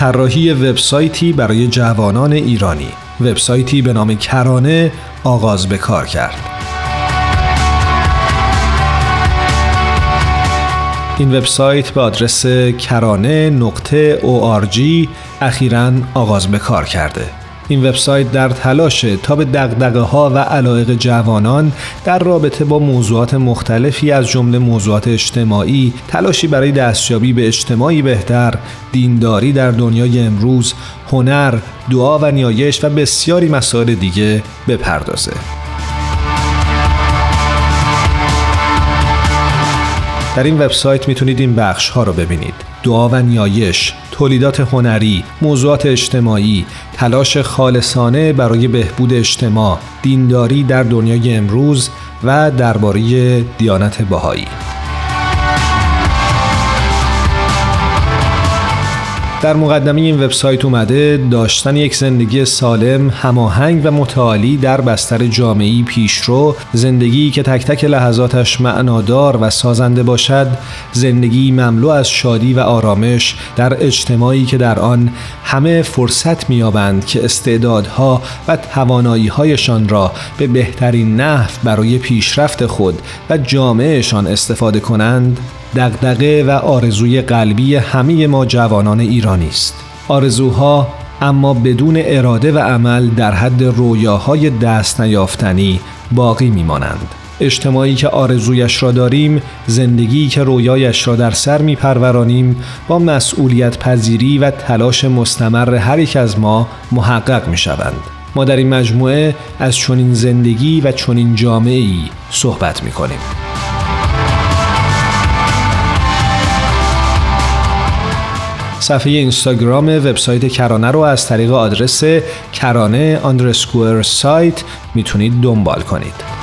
طراحی وبسایتی برای جوانان ایرانی. وبسایتی به نام کرانه آغاز به کار کرد. این وبسایت به آدرس کرانه نقطه آغاز به کار کرده. این وبسایت در تلاشه تا به دقدقه ها و علایق جوانان در رابطه با موضوعات مختلفی از جمله موضوعات اجتماعی، تلاشی برای دستیابی به اجتماعی بهتر، دینداری در دنیای امروز، هنر، دعا و نیایش و بسیاری مسائل دیگه بپردازه. در این وبسایت می‌تونید این بخش ها رو ببینید. دعا و نیایش تولیدات هنری موضوعات اجتماعی تلاش خالصانه برای بهبود اجتماع دینداری در دنیای امروز و درباره دیانت بهایی. در مقدمه این وبسایت اومده داشتن یک زندگی سالم، هماهنگ و متعالی در بستر جامعی پیشرو، زندگی که تک تک لحظاتش معنادار و سازنده باشد، زندگی مملو از شادی و آرامش در اجتماعی که در آن همه فرصت میابند که استعدادها و تواناییهایشان را به بهترین نحو برای پیشرفت خود و جامعهشان استفاده کنند دغدغه و آرزوی قلبی همه ما جوانان است آرزوها اما بدون اراده و عمل در حد رویاهای دست نیافتنی باقی میمانند اجتماعی که آرزویش را داریم زندگی که رویایش را در سر میپرورانیم با مسئولیت پذیری و تلاش مستمر هر یک از ما محقق می شوند. ما در این مجموعه از چنین زندگی و چنین جامعه ای صحبت می کنیم. صفحه اینستاگرام وبسایت کرانه رو از طریق آدرس کرانه آندرسکور سایت می‌تونید دنبال کنید.